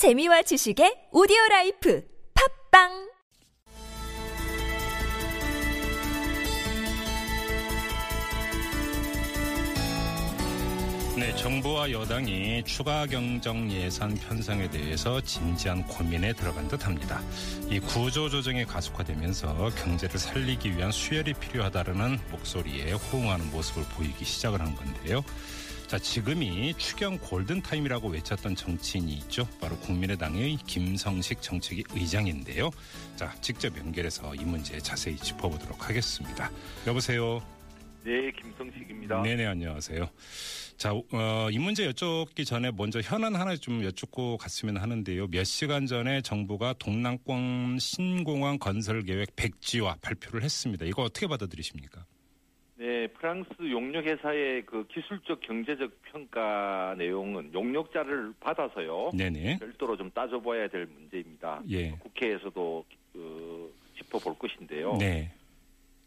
재미와 지식의 오디오 라이프 팟빵 네, 정부와 여당이 추가 경정 예산 편성에 대해서 진지한 고민에 들어간 듯합니다. 이 구조 조정이 가속화되면서 경제를 살리기 위한 수혈이 필요하다는 목소리에 호응하는 모습을 보이기 시작을 한 건데요. 자, 지금이 추경 골든 타임이라고 외쳤던 정치인이 있죠. 바로 국민의당의 김성식 정책위 의장인데요. 자, 직접 연결해서 이 문제 자세히 짚어보도록 하겠습니다. 여보세요. 네, 김성식입니다. 네네 안녕하세요. 자, 어, 이 문제 여쭙기 전에 먼저 현안 하나 좀 여쭙고 갔으면 하는데요. 몇 시간 전에 정부가 동남권 신공항 건설 계획 백지화 발표를 했습니다. 이거 어떻게 받아들이십니까? 네, 프랑스 용역 회사의 그 기술적 경제적 평가 내용은 용역자를 받아서요. 네네. 별도로 좀 따져봐야 될 문제입니다. 예. 국회에서도 그 짚어볼 것인데요. 네.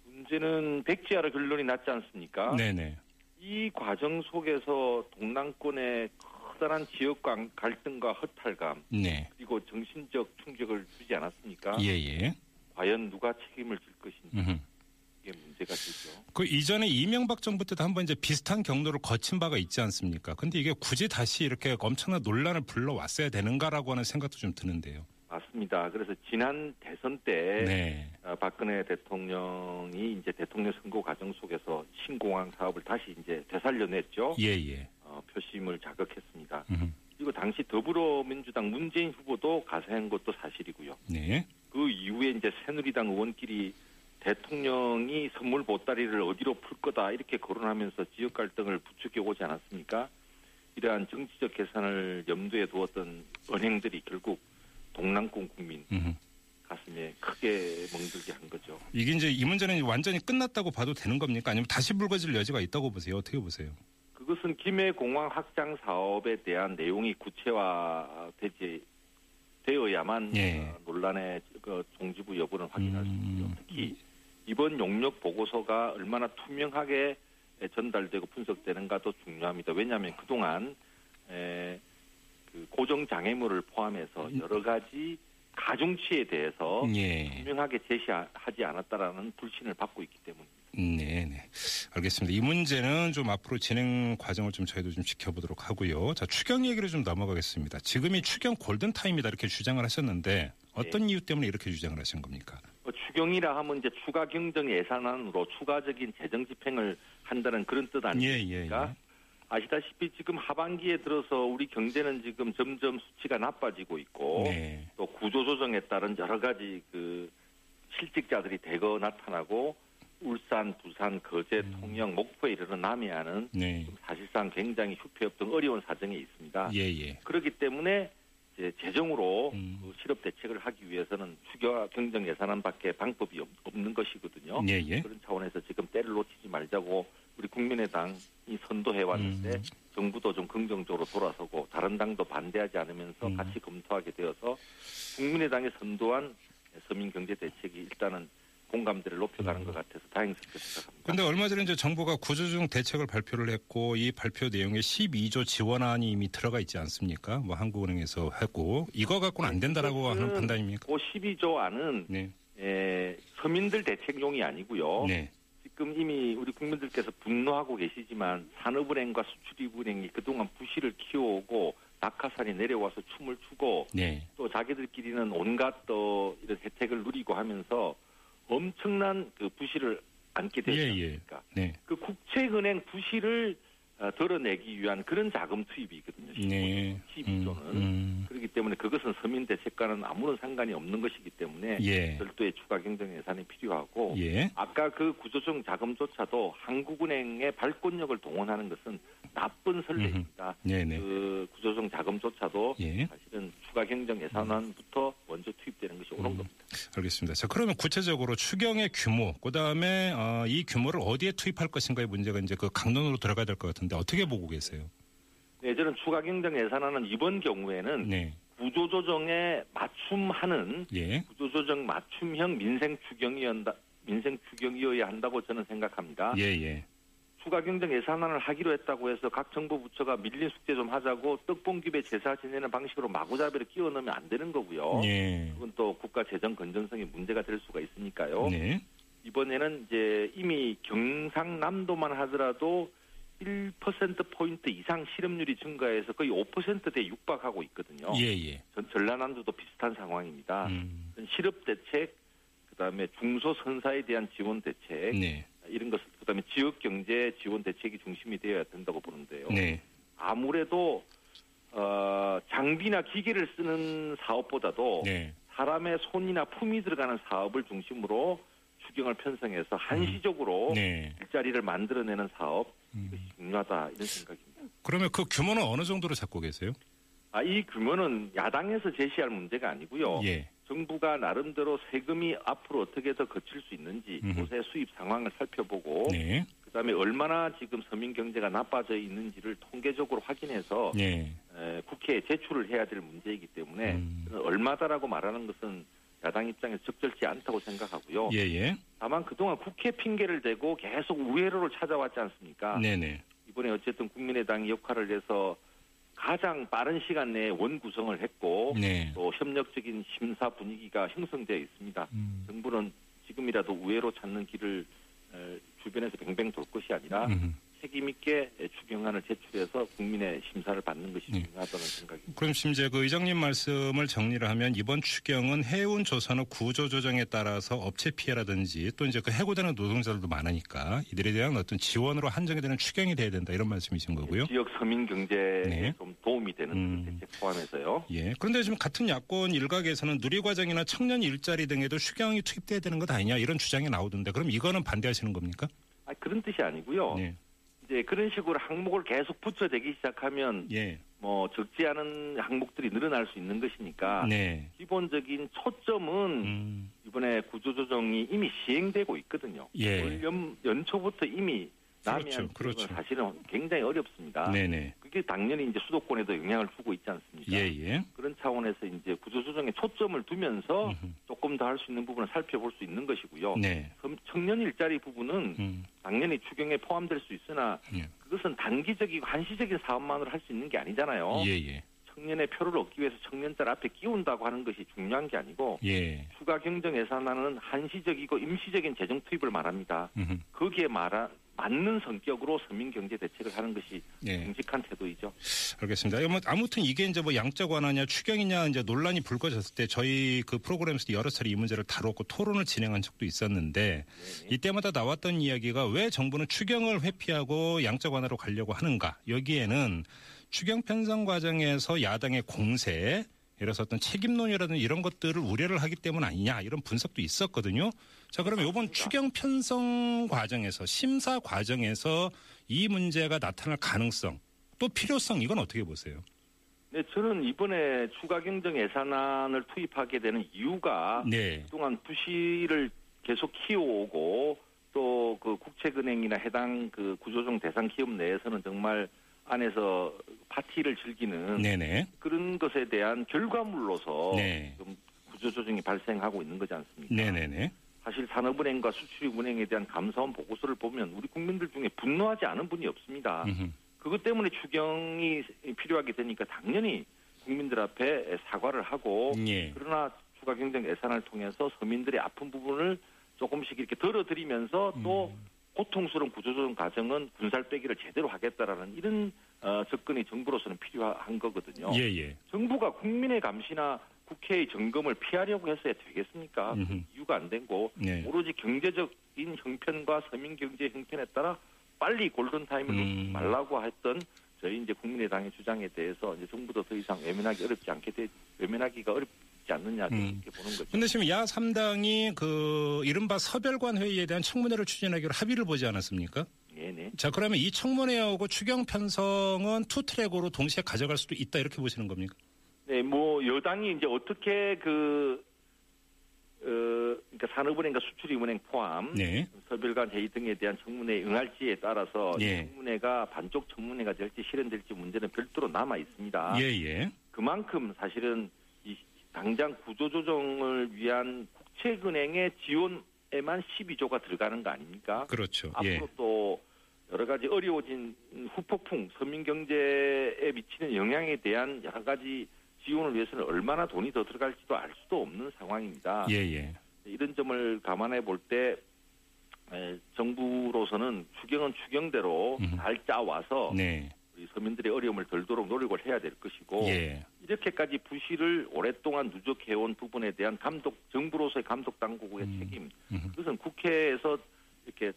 문제는 백지화로 결론이 났지 않습니까? 네네. 이 과정 속에서 동남권의 커다란 지역 간- 갈등과 허탈감 네. 그리고 정신적 충격을 주지 않았습니까? 예예. 과연 누가 책임을 질 것인지 음흠. 그 이전에 이명박 정부 때도 한번 이제 비슷한 경로를 거친 바가 있지 않습니까? 근데 이게 굳이 다시 이렇게 엄청난 논란을 불러왔어야 되는가라고 하는 생각도 좀 드는데요. 맞습니다. 그래서 지난 대선 때 네. 어, 박근혜 대통령이 이제 대통령 선거 과정 속에서 신공항 사업을 다시 이제 되살려냈죠. 예예. 어, 표심을 자극했습니다. 음흠. 그리고 당시 더불어민주당 문재인 후보도 가세한 것도 사실이고요. 네. 그 이후에 이제 새누리당 의원끼리 대통령이 선물 보따리를 어디로 풀 거다 이렇게 거론하면서 지역 갈등을 부추겨 오지 않았습니까? 이러한 정치적 계산을 염두에 두었던 은행들이 결국 동남권 국민 음흠. 가슴에 크게 멍들게 한 거죠. 이게 이제 이 문제는 완전히 끝났다고 봐도 되는 겁니까? 아니면 다시 불거질 여지가 있다고 보세요? 어떻게 보세요? 그것은 김해 공항 확장 사업에 대한 내용이 구체화되지 되어야만 예. 어, 논란의 그 종지부 여부는 확인할 수 있죠. 음. 특히 이번 용역 보고서가 얼마나 투명하게 전달되고 분석되는가도 중요합니다. 왜냐하면 그동안 에, 그 고정 장애물을 포함해서 여러 가지 가중치에 대해서 예. 투명하게 제시하지 않았다라는 불신을 받고 있기 때문입니다. 네, 네. 알겠습니다. 이 문제는 좀 앞으로 진행 과정을 좀 저희도 좀 지켜보도록 하고요. 자, 추경 얘기를 좀 넘어가겠습니다. 지금이 추경 골든 타임이다 이렇게 주장을 하셨는데 어떤 이유 때문에 이렇게 주장을 하신 겁니까? 뭐 추경이라 하면 이제 추가 경정 예산안으로 추가적인 재정 집행을 한다는 그런 뜻 예, 아닙니까? 예, 예. 아시다시피 지금 하반기에 들어서 우리 경제는 지금 점점 수치가 나빠지고 있고 네. 또 구조조정에 따른 여러 가지 그 실직자들이 대거 나타나고 울산, 부산, 거제, 음. 통영, 목포에 이르는 남해안은 네. 사실상 굉장히 휴폐업 등 어려운 사정에 있습니다. 예, 예. 그렇기 때문에 이제 재정으로 음. 그 실업 대책을 하기 위해서는 추경 경정 예산안밖에 방법이 없- 없는 것이거든요. 예, 예. 그런 차원에서 지금 때를 놓치지 말자고 우리 국민의당이 선도해 왔는데 음. 정부도 좀 긍정적으로 돌아서고 다른 당도 반대하지 않으면서 음. 같이 검토하게 되어서 국민의당이 선도한 서민 경제 대책이 일단은 공감대를 높여가는 음. 것 같아서 다행스럽게 생각합니다. 근데 얼마 전에 이제 정부가 구조조정 대책을 발표를 했고 이 발표 내용에 12조 지원안이 이미 들어가 있지 않습니까? 뭐 한국은행에서 했고 이거 갖고는 안 된다라고 하는 그것은 판단입니까? 그 12조 안은 네. 에, 서민들 대책용이 아니고요. 네. 지금 이미 우리 국민들께서 분노하고 계시지만 산업은행과 수출입은행이 그동안 부실을 키워오고 낙하산이 내려와서 춤을 추고 네. 또 자기들끼리는 온갖 또 이런 혜택을 누리고 하면서 엄청난 그 부실을 안게 되지 예, 예. 않습니까? 네. 그 국채은행 부실을 어, 덜어내기 위한 그런 자금 투입이 있거든요. 네. 12조는. 음. 그렇기 때문에 그것은 서민 대책과는 아무런 상관이 없는 것이기 때문에 예. 별도의 추가 경정 예산이 필요하고 예. 아까 그 구조조정 자금조차도 한국은행의 발권력을 동원하는 것은 나쁜 선례입니다. 네네. 그 구조조정 자금조차도 예. 사실은 추가 경정 예산안부터 먼저 투입되는 것이 옳은 음. 겁니다. 알겠습니다. 자, 그러면 구체적으로 추경의 규모, 그 다음에 어, 이 규모를 어디에 투입할 것인가의 문제가 이제 그 강론으로 들어가야 될 것 같은데 어떻게 보고 계세요? 네, 저는 추가 경정 예산안은 이번 경우에는 네. 구조조정에 맞춤하는 예. 구조조정 맞춤형 민생 추경이었다 민생 추경이어야 한다고 저는 생각합니다. 예, 예. 추가 경정 예산안을 하기로 했다고 해서 각 정부 부처가 밀린 숙제 좀 하자고 떡봉집에 제사 지내는 방식으로 마구잡이를 끼워 넣으면 안 되는 거고요. 예. 그건 또 국가 재정 건전성에 문제가 될 수가 있으니까요. 네. 이번에는 이제 이미 경상남도만 하더라도 1% 포인트 이상 실업률이 증가해서 거의 5%대 육박하고 있거든요. 예, 예. 전 전라남도도 비슷한 상황입니다. 음. 실업 대책, 그 다음에 중소선사에 대한 지원 대책 네. 이런 것, 그다음에 지역 경제 지원 대책이 중심이 되어야 된다고 보는데요. 네. 아무래도 어, 장비나 기계를 쓰는 사업보다도 네. 사람의 손이나 품이 들어가는 사업을 중심으로 추경을 편성해서 한시적으로 네. 일자리를 만들어내는 사업 음. 이것이 중요하다 이런 생각입니다. 그러면 그 규모는 어느 정도로 잡고 계세요? 아, 이 규모는 야당에서 제시할 문제가 아니고요. 예. 정부가 나름대로 세금이 앞으로 어떻게 더 거칠 수 있는지. 요새 수입 상황을 살펴보고 네. 그다음에 얼마나 지금 서민 경제가 나빠져 있는지를 통계적으로 확인해서 예. 에, 국회에 제출을 해야 될 문제이기 때문에 음. 얼마다라고 말하는 것은 야당 입장에서 적절치 않다고 생각하고요. 예, 예. 다만 그동안 국회 핑계를 대고 계속 우회로를 찾아왔지 않습니까? 네네. 이번에 어쨌든 국민의당이 역할을 해서 가장 빠른 시간 내에 원 구성을 했고 네. 또 협력적인 심사 분위기가 형성되어 있습니다. 음. 정부는 지금이라도 우회로 찾는 길을 에, 주변에서 뱅뱅 돌 것이 아니라 음. 책임 있게 추경안을 제출해서 국민의 심사를 받는 것이 네. 중요하다는 생각입니다. 그럼 이제 그 의장님 말씀을 정리를 하면 이번 추경은 해운 조선업 구조 조정에 따라서 업체 피해라든지 또 이제 그 해고되는 노동자들도 많으니까 이들에 대한 어떤 지원으로 한정이 되는 추경이 돼야 된다 이런 말씀이신 거고요. 지역 서민 경제에 네. 좀 도움이 되는 음. 그 대책 포함해서요. 예. 그런데 지금 같은 야권 일각에서는 누리과정이나 청년 일자리 등에도 추경이 투입돼야 되는 것 아니냐 이런 주장이 나오던데 그럼 이거는 반대하시는 겁니까? 아, 그런 뜻이 아니고요. 네. 이제 그런 식으로 항목을 계속 붙여대기 시작하면 예. 뭐 적지 않은 항목들이 늘어날 수 있는 것이니까 네. 기본적인 초점은 음. 이번에 구조조정이 이미 시행되고 있거든요. 예. 올 연, 연초부터 이미 남이 그렇죠, 한 그렇죠. 사실은 굉장히 어렵습니다. 네네. 그게 당연히 이제 수도권에도 영향을 주고 있지 않습니까? 예, 예. 그런 차원에서 이제 구조조정에 초점을 두면서. 조금 더 할 수 있는 부분을 살펴볼 수 있는 것이고요. 네. 그럼 청년 일자리 부분은 음. 당연히 추경에 포함될 수 있으나 예. 그것은 단기적이고 한시적인 사업만으로 할 수 있는 게 아니잖아요. 예, 예. 청년의 표를 얻기 위해서 청년들 앞에 끼운다고 하는 것이 중요한 게 아니고 예. 추가 경정 예산안은 한시적이고 임시적인 재정 투입을 말합니다. 음흠. 거기에 말하, 맞는 성격으로 서민 경제 대책을 하는 것이 예. 정직한 태도이죠. 알겠습니다. 뭐 아무튼 이게 이제 뭐 양적 완화냐 추경이냐 이제 논란이 불거졌을 때 저희 그 프로그램에서 여러 차례 이 문제를 다뤘고 토론을 진행한 적도 있었는데 이때마다 나왔던 이야기가 왜 정부는 추경을 회피하고 양적 완화로 가려고 하는가 여기에는 추경 편성 과정에서 야당의 공세 예를 들어서 어떤 책임론이라든지 이런 것들을 우려를 하기 때문 아니냐 이런 분석도 있었거든요. 자 그러면 이번 추경 편성 과정에서 심사 과정에서 이 문제가 나타날 가능성 또 필요성 이건 어떻게 보세요? 네, 저는 이번에 추가 경정 예산안을 투입하게 되는 이유가 네. 그동안 부실을 계속 키워오고 또 그 국책은행이나 해당 그 구조조정 대상 기업 내에서는 정말 안에서 파티를 즐기는 네네. 그런 것에 대한 결과물로서 네. 좀 구조조정이 발생하고 있는 거지 않습니까? 네네네. 사실 산업은행과 수출입은행에 대한 감사원 보고서를 보면 우리 국민들 중에 분노하지 않은 분이 없습니다. 음흠. 그것 때문에 추경이 필요하게 되니까 당연히 국민들 앞에 사과를 하고 예. 그러나 추가 경정 예산을 통해서 서민들의 아픈 부분을 조금씩 이렇게 덜어드리면서 또 음. 고통스러운 구조조정 과정은 군살 빼기를 제대로 하겠다라는 이런 어, 접근이 정부로서는 필요한 거거든요. 예 예. 정부가 국민의 감시나 국회의 점검을 피하려고 해서야 되겠습니까? 음흠. 이유가 안 되고 네. 오로지 경제적인 형편과 서민 경제 형편에 따라 빨리 골든 타임을 음. 놓지 말라고 했던 저희 이제 국민의당의 주장에 대해서 이제 정부도 더 이상 외면하기 어렵지 않게 돼 외면하기가 어렵 지 않느냐 음. 이렇게 보는 거죠. 근데 지금 야 3당이 그 이른바 서별관 회의에 대한 청문회를 추진하기로 합의를 보지 않았습니까? 네네. 자 그러면 이 청문회하고 추경 편성은 투 트랙으로 동시에 가져갈 수도 있다 이렇게 보시는 겁니까? 네, 뭐 여당이 이제 어떻게 그 어, 그러니까 산업은행과 수출입은행 포함 네. 서별관 회의 등에 대한 청문회에 응할지에 따라서 이 예. 청문회가 반쪽 청문회가 될지 실현될지 문제는 별도로 남아 있습니다. 예예. 그만큼 사실은 이 당장 구조조정을 위한 국책은행의 지원에만 12조가 들어가는 거 아닙니까? 그렇죠. 예. 앞으로 또 여러 가지 어려워진 후폭풍, 서민 경제에 미치는 영향에 대한 여러 가지 지원을 위해서는 얼마나 돈이 더 들어갈지도 알 수도 없는 상황입니다. 예, 예. 이런 점을 감안해 볼 때 정부로서는 추경은 추경대로 음. 잘 짜와서 네. 우리 서민들의 어려움을 덜도록 노력을 해야 될 것이고 예. 이렇게까지 부실을 오랫동안 누적해온 부분에 대한 감독 정부로서의 감독 당국의 음. 책임 음. 그것은 국회에서 이렇게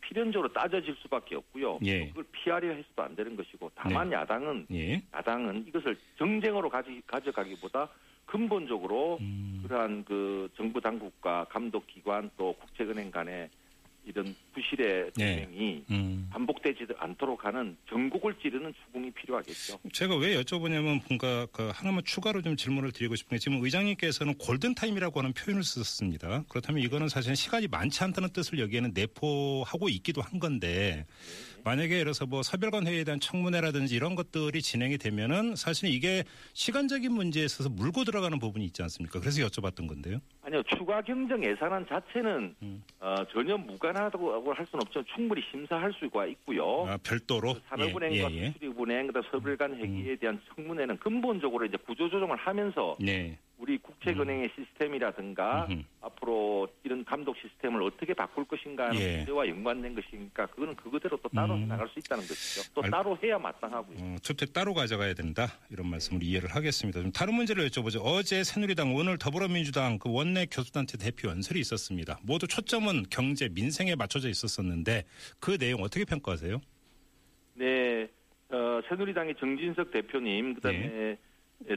필연적으로 따져질 수밖에 없고요. 예. 그걸 피하려 해서도 안 되는 것이고 다만 야당은 예. 야당은 이것을 정쟁으로 가지, 가져가기보다 근본적으로 음. 그러한 그 정부 당국과 감독 기관 또 국책은행 간의 이런 부실의 네. 진행이 음. 반복되지 않도록 하는 전국을 찌르는 추궁이 필요하겠죠. 제가 왜 여쭤보냐면 뭔가 그 하나만 추가로 좀 질문을 드리고 싶은 게 지금 의장님께서는 골든 타임이라고 하는 표현을 썼습니다. 그렇다면 이거는 사실 시간이 많지 않다는 뜻을 여기에는 내포하고 있기도 한 건데 만약에 예를 들어서 뭐 서별관 회의에 대한 청문회라든지 이런 것들이 진행이 되면은 사실 이게 시간적인 문제에 있어서 물고 들어가는 부분이 있지 않습니까? 그래서 여쭤봤던 건데요. 아니요, 추가 경정 예산안 자체는 음. 어, 전혀 무관 하다고 할 수는 없지만 충분히 심사할 수가 있고요. 아, 별도로 그 산업은행과 예, 예, 예. 수출입은행, 그다음 서별간 회계에 대한 청문회는 근본적으로 이제 구조조정을 하면서 네. 우리 국책은행의 시스템이라든가 음흠. 앞으로 이런 감독 시스템을 어떻게 바꿀 것인가 하는 예. 문제와 연관된 것이니까 그거는 그거대로 또 따로 음. 나갈 수 있다는 것이죠. 또 알- 따로 해야 마땅하고요. 어, 주택 따로 가져가야 된다 이런 말씀을 이해를 하겠습니다. 좀 다른 문제를 여쭤보죠. 어제 새누리당 오늘 더불어민주당 그 원내 교수단체 대표 연설이 있었습니다. 모두 초점은 경제 민생에 맞춰져 있었었는데 그 내용 어떻게 평가하세요? 네, 어, 새누리당의 정진석 대표님, 그다음에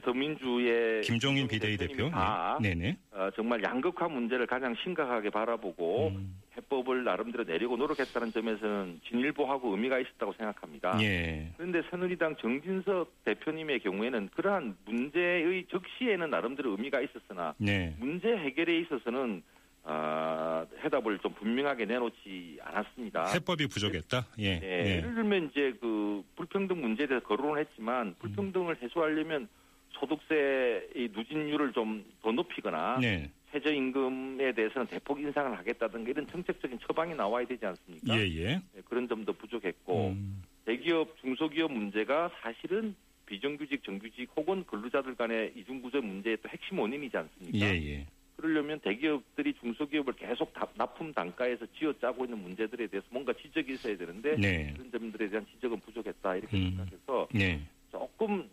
더민주의 네. 김종인 비대위 대표. 다 네. 네네. 어, 정말 양극화 문제를 가장 심각하게 바라보고 음. 해법을 나름대로 내리고 노력했다는 점에서는 진일보하고 의미가 있었다고 생각합니다. 예. 그런데 새누리당 정진석 대표님의 경우에는 그러한 문제의 적시에는 나름대로 의미가 있었으나 네. 문제 해결에 있어서는 아, 해답을 좀 분명하게 내놓지 않았습니다. 해법이 부족했다. 예. 네, 예. 예를 들면 이제 그 불평등 문제에 대해서 거론을 했지만 불평등을 해소하려면 소득세의 누진율을 좀 더 높이거나 네. 최저임금에 대해서는 대폭 인상을 하겠다든가 이런 정책적인 처방이 나와야 되지 않습니까? 예, 예. 네, 그런 점도 부족했고 음. 대기업 중소기업 문제가 사실은 비정규직 정규직 혹은 근로자들 간의 이중구조 문제의 또 핵심 원인이지 않습니까? 예, 예. 그러려면 대기업들이 중소기업을 계속 납- 납품 단가에서 쥐어짜고 있는 문제들에 대해서 뭔가 지적이 있어야 되는데 네. 그런 점들에 대한 지적은 부족했다 이렇게 음. 생각해서 네. 조금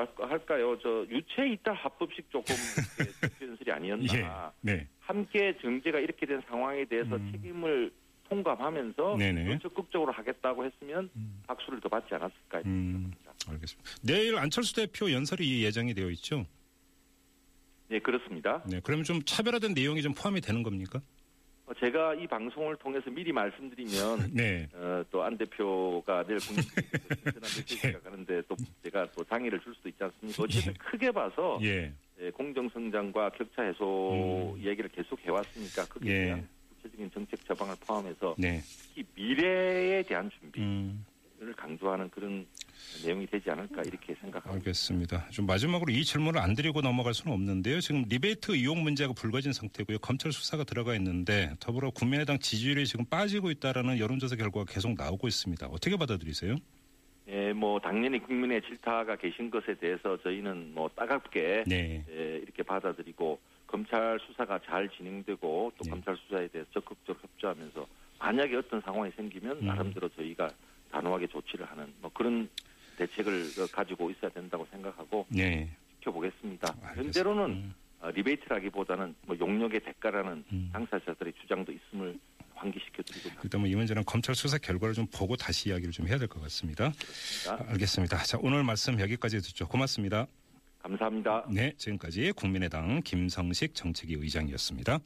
뭐랄까 할까요 저 유체 이탈 합법식 조금 연설이 아니었나 예. 네. 함께 정제가 이렇게 된 상황에 대해서 음. 책임을 통감하면서 네네. 더 적극적으로 하겠다고 했으면 음. 박수를 더 받지 않았을까 음. 알겠습니다. 내일 안철수 대표 연설이 예정이 되어 있죠. 네 그렇습니다. 네. 그러면 좀 차별화된 내용이 좀 포함이 되는 겁니까? 어, 제가 이 방송을 통해서 미리 말씀드리면 네. 어, 또 안 대표가 내일 국민들한테 메시지가 가는데 또 제가 또 장애를 줄 수도 있지 않습니까? 어쨌든 예. 크게 봐서 예. 예, 공정 성장과 격차 해소 음. 이야기를 계속 해왔으니까 거기에 예. 대한 구체적인 정책 처방을 포함해서 네. 특히 미래에 대한 준비를 음. 강조하는 그런 내용이 되지 않을까 이렇게 생각합니다. 알겠습니다. 좀 마지막으로 이 질문을 안 드리고 넘어갈 수는 없는데요. 지금 리베이트 이용 문제가 불거진 상태고요. 검찰 수사가 들어가 있는데 더불어 국민의당 지지율이 지금 빠지고 있다라는 여론조사 결과가 계속 나오고 있습니다. 어떻게 받아들이세요? 예, 뭐 당연히 국민의 질타가 계신 것에 대해서 저희는 뭐 따갑게 네. 예, 이렇게 받아들이고 검찰 수사가 잘 진행되고 또 네. 검찰 수사에 대해서 적극적으로 협조하면서 만약에 어떤 상황이 생기면 음. 나름대로 저희가 단호하게 조치를 하는 뭐 그런 대책을 어, 가지고 있어야 된다고 생각하고 네. 지켜보겠습니다. 알겠습니다. 현재로는 음. 어, 리베이트라기보다는 뭐 용역의 대가라는 음. 당사자들의 주장도 있음을 환기시켜드리고 일단 뭐이 문제는 검찰 수사 결과를 좀 보고 다시 이야기를 좀 해야 될 것 같습니다. 있습니다. 알겠습니다. 자, 오늘 말씀 여기까지 듣죠. 고맙습니다. 감사합니다. 네, 지금까지 국민의당 김성식 정책위 의장이었습니다.